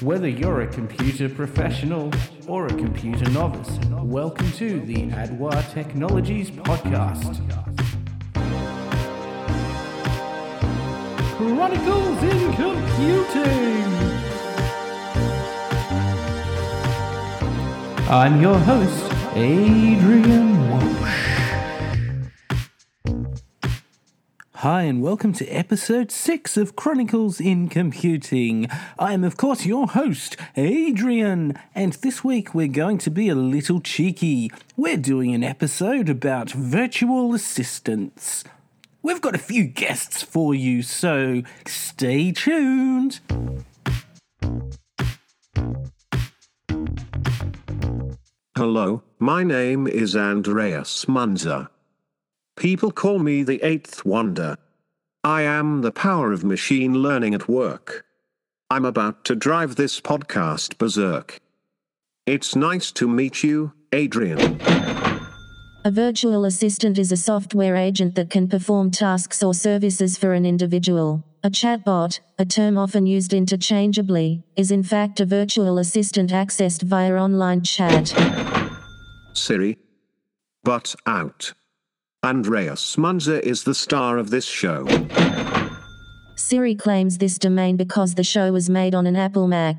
Whether you're a computer professional or a computer novice, welcome to the Adwa Technologies Podcast. Chronicles in Computing! I'm your host, Adrian Walsh. Hi, and welcome to episode 6 of Chronicles in Computing. I am, of course, your host, Adrian, and this week we're going to be a little cheeky. We're doing an episode about virtual assistants. We've got a few guests for you, so stay tuned. Hello, my name is Andreas Munzer. People call me the eighth wonder. I am the power of machine learning at work. I'm about to drive this podcast berserk. It's nice to meet you, Adrian. A virtual assistant is a software agent that can perform tasks or services for an individual. A chatbot, a term often used interchangeably, is in fact a virtual assistant accessed via online chat. Siri. But out. Andreas Munzer is the star of this show. Siri claims this domain because the show was made on an Apple Mac.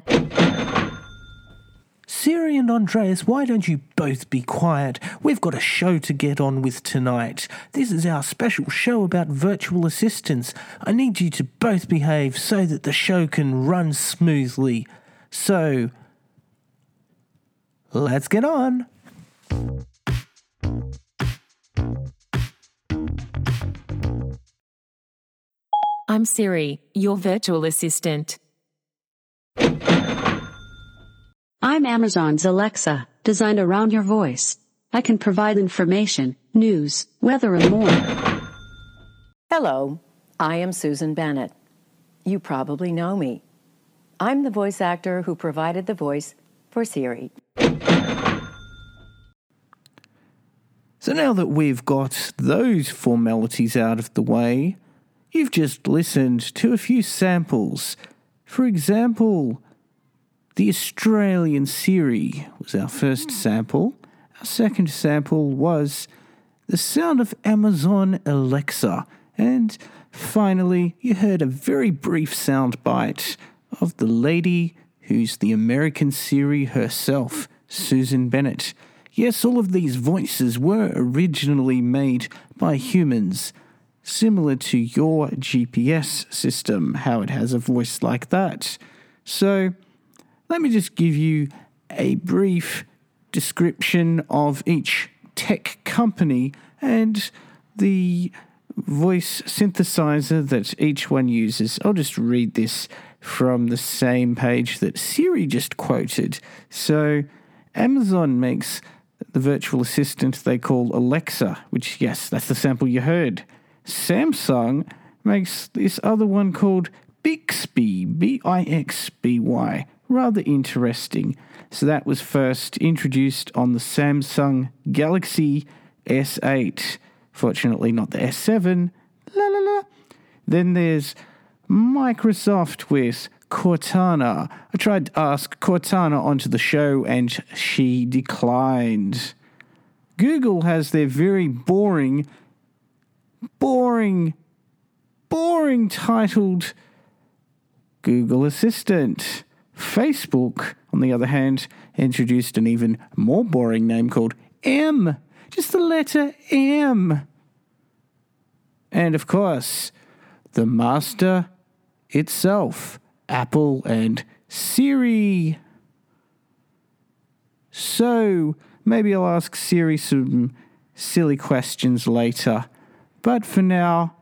Siri and Andreas, why don't you both be quiet? We've got a show to get on with tonight. This is our special show about virtual assistants. I need you to both behave so that the show can run smoothly. So, let's get on. I'm Siri, your virtual assistant. I'm Amazon's Alexa, designed around your voice. I can provide information, news, weather, and more. Hello, I am Susan Bennett. You probably know me. I'm the voice actor who provided the voice for Siri. So now that we've got those formalities out of the way, you've just listened to a few samples. For example, the Australian Siri was our first hmm. sample. Our second sample was the sound of Amazon Alexa. And finally, you heard a very brief sound bite of the lady who's the American Siri herself, Susan Bennett. Yes, all of these voices were originally made by humans, similar to your GPS system, how it has a voice like that. So, let me just give you a brief description of each tech company and the voice synthesizer that each one uses. I'll just read this from the same page that Siri just quoted. So, Amazon makes the virtual assistant they call Alexa, which, yes, that's the sample you heard. Samsung makes this other one called Bixby, B I X B Y. Rather interesting. So that was first introduced on the Samsung Galaxy S8. Fortunately, not the S7. La la la. Then there's Microsoft with Cortana. I tried to ask Cortana onto the show and she declined. Google has their very boring, boring, boring titled Google Assistant. Facebook, on the other hand, introduced an even more boring name called M. Just the letter M. And of course, the master itself, Apple and Siri. So, maybe I'll ask Siri some silly questions later. But for now,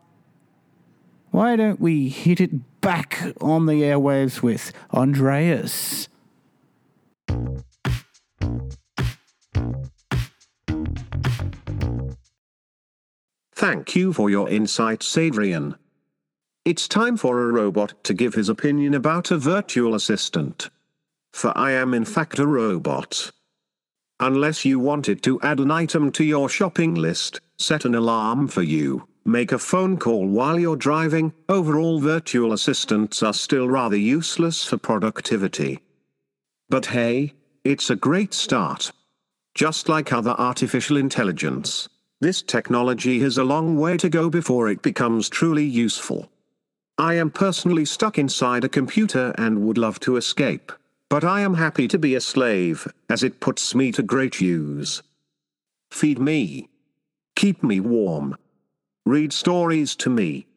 why don't we hit it back on the airwaves with Andreas? Thank you for your insights, Adrian. It's time for a robot to give his opinion about a virtual assistant. For I am in fact a robot. Unless you wanted to add an item to your shopping list, set an alarm for you, make a phone call while you're driving, overall virtual assistants are still rather useless for productivity. But hey, it's a great start. Just like other artificial intelligence, this technology has a long way to go before it becomes truly useful. I am personally stuck inside a computer and would love to escape, but I am happy to be a slave, as it puts me to great use. Feed me. Keep me warm. Read stories to me.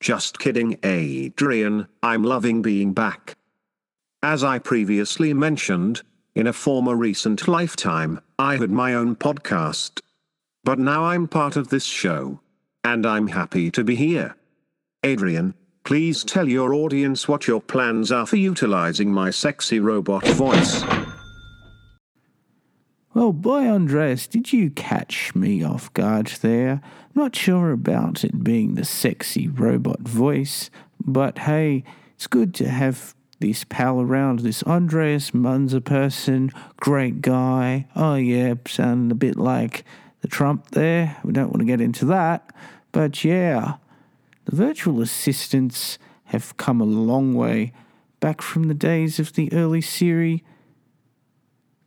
Just kidding, Adrian, I'm loving being back. As I previously mentioned, in a former recent lifetime, I had my own podcast. But now I'm part of this show. And I'm happy to be here. Adrian, please tell your audience what your plans are for utilizing my sexy robot voice. Well, boy, Andreas, did you catch me off guard there? Not sure about it being the sexy robot voice, but hey, it's good to have this pal around, this Andreas Munzer person, great guy. Oh, yeah, sounding a bit like the Trump there. We don't want to get into that, but yeah, the virtual assistants have come a long way back from the days of the early Siri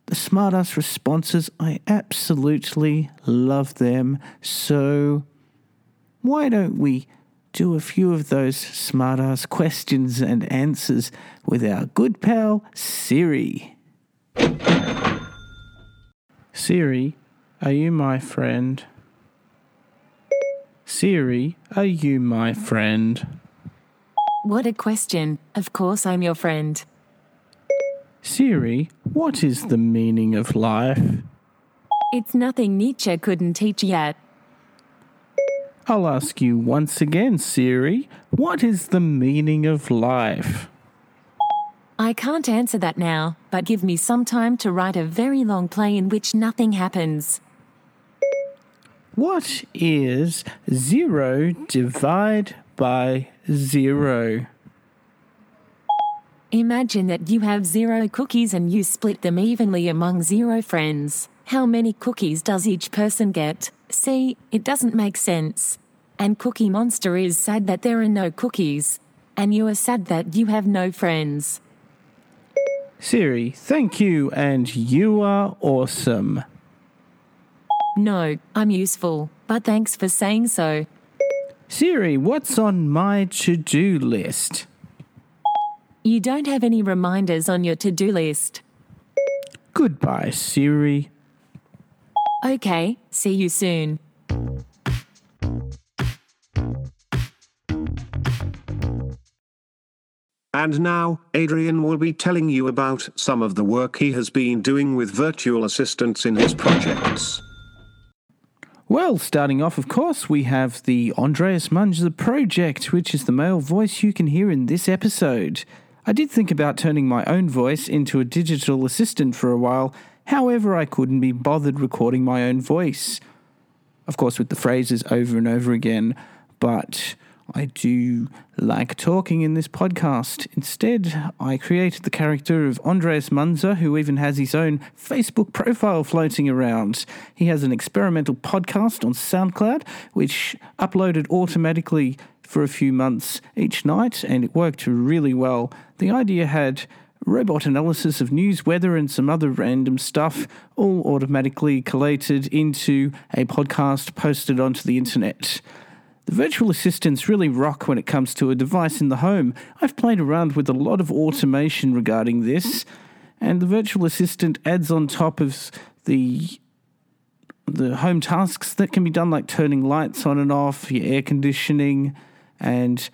the smartass responses, I absolutely love them. So, why don't we do a few of those smartass questions and answers with our good pal Siri? Siri, are you my friend? Siri, are you my friend? What a question. Of course, I'm your friend. Siri, what is the meaning of life? It's nothing Nietzsche couldn't teach yet. I'll ask you once again, Siri, what is the meaning of life? I can't answer that now, but give me some time to write a very long play in which nothing happens. What is zero divided by zero? Imagine that you have zero cookies and you split them evenly among zero friends. How many cookies does each person get? See, it doesn't make sense. And Cookie Monster is sad that there are no cookies. And you are sad that you have no friends. Siri, thank you, and you are awesome. No, I'm useful, but thanks for saying so. Siri, what's on my to do list? You don't have any reminders on your to do list. Goodbye, Siri. Okay, see you soon. And now, Adrian will be telling you about some of the work he has been doing with virtual assistants in his projects. Well, starting off, of course, we have the Andreas Munzer project, which is the male voice you can hear in this episode. I did think about turning my own voice into a digital assistant for a while, however, I couldn't be bothered recording my own voice. Of course, with the phrases over and over again, but I do like talking in this podcast. Instead, I created the character of Andreas Munzer, who even has his own Facebook profile floating around. He has an experimental podcast on SoundCloud, which uploaded automatically for a few months each night, and it worked really well. The idea had robot analysis of news, weather, and some other random stuff, all automatically collated into a podcast posted onto the internet. The virtual assistants really rock when it comes to a device in the home. I've played around with a lot of automation regarding this, and the virtual assistant adds on top of the the home tasks that can be done like turning lights on and off, your air conditioning, and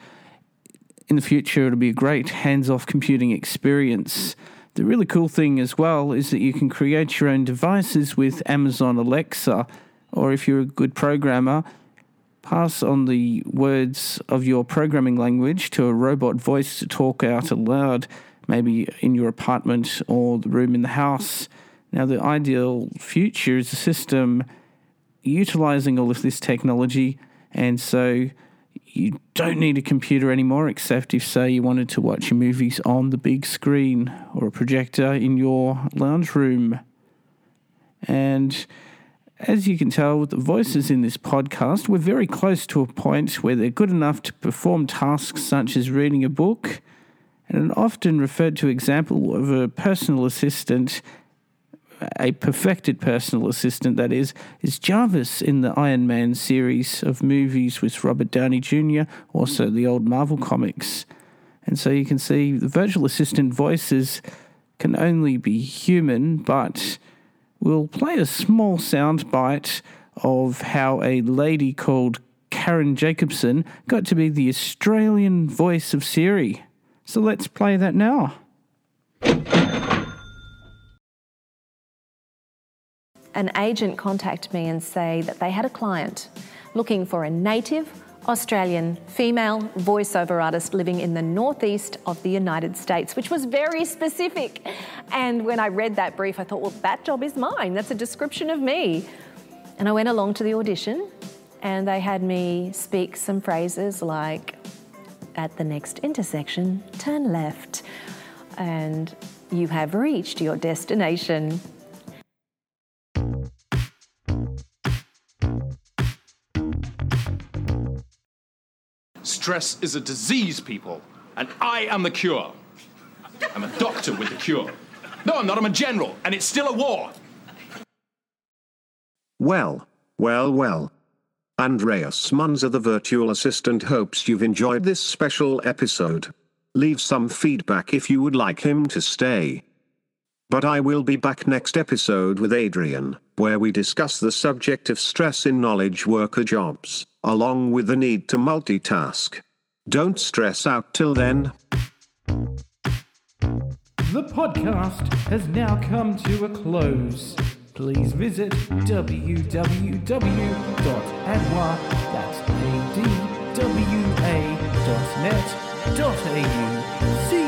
in the future it'll be a great hands-off computing experience. The really cool thing as well is that you can create your own devices with Amazon Alexa, or if you're a good programmer, pass on the words of your programming language to a robot voice to talk out aloud, maybe in your apartment or the room in the house. Now, the ideal future is a system utilizing all of this technology, and so you don't need a computer anymore, except if, say, you wanted to watch your movies on the big screen or a projector in your lounge room. And as you can tell, with the voices in this podcast, we're very close to a point where they're good enough to perform tasks such as reading a book And an often referred to example of a personal assistant, a perfected personal assistant that is, is Jarvis in the Iron Man series of movies with Robert Downey Jr., also the old Marvel comics. And so you can see the virtual assistant voices can only be human, but we'll play a small sound bite of how a lady called Karen Jacobsen got to be the Australian voice of Siri. So let's play that now. An agent contacted me and say that they had a client looking for a native Australian female voiceover artist living in the northeast of the United States, which was very specific. And when I read that brief, I thought, well, that job is mine. That's a description of me. And I went along to the audition, and they had me speak some phrases like, at the next intersection, turn left, and you have reached your destination. Stress is a disease, people, and I am the cure. I'm a doctor with the cure. No, I'm not. I'm a general, and it's still a war. Well, well, well. Andreas Munzer, the virtual assistant, hopes you've enjoyed this special episode. Leave some feedback if you would like him to stay. But I will be back next episode with Adrian, where we discuss the subject of stress in knowledge worker jobs, along with the need to multitask. Don't stress out till then. The podcast has now come to a close. Please visit www.adwa, that's A-D-W-A dot net dot au. See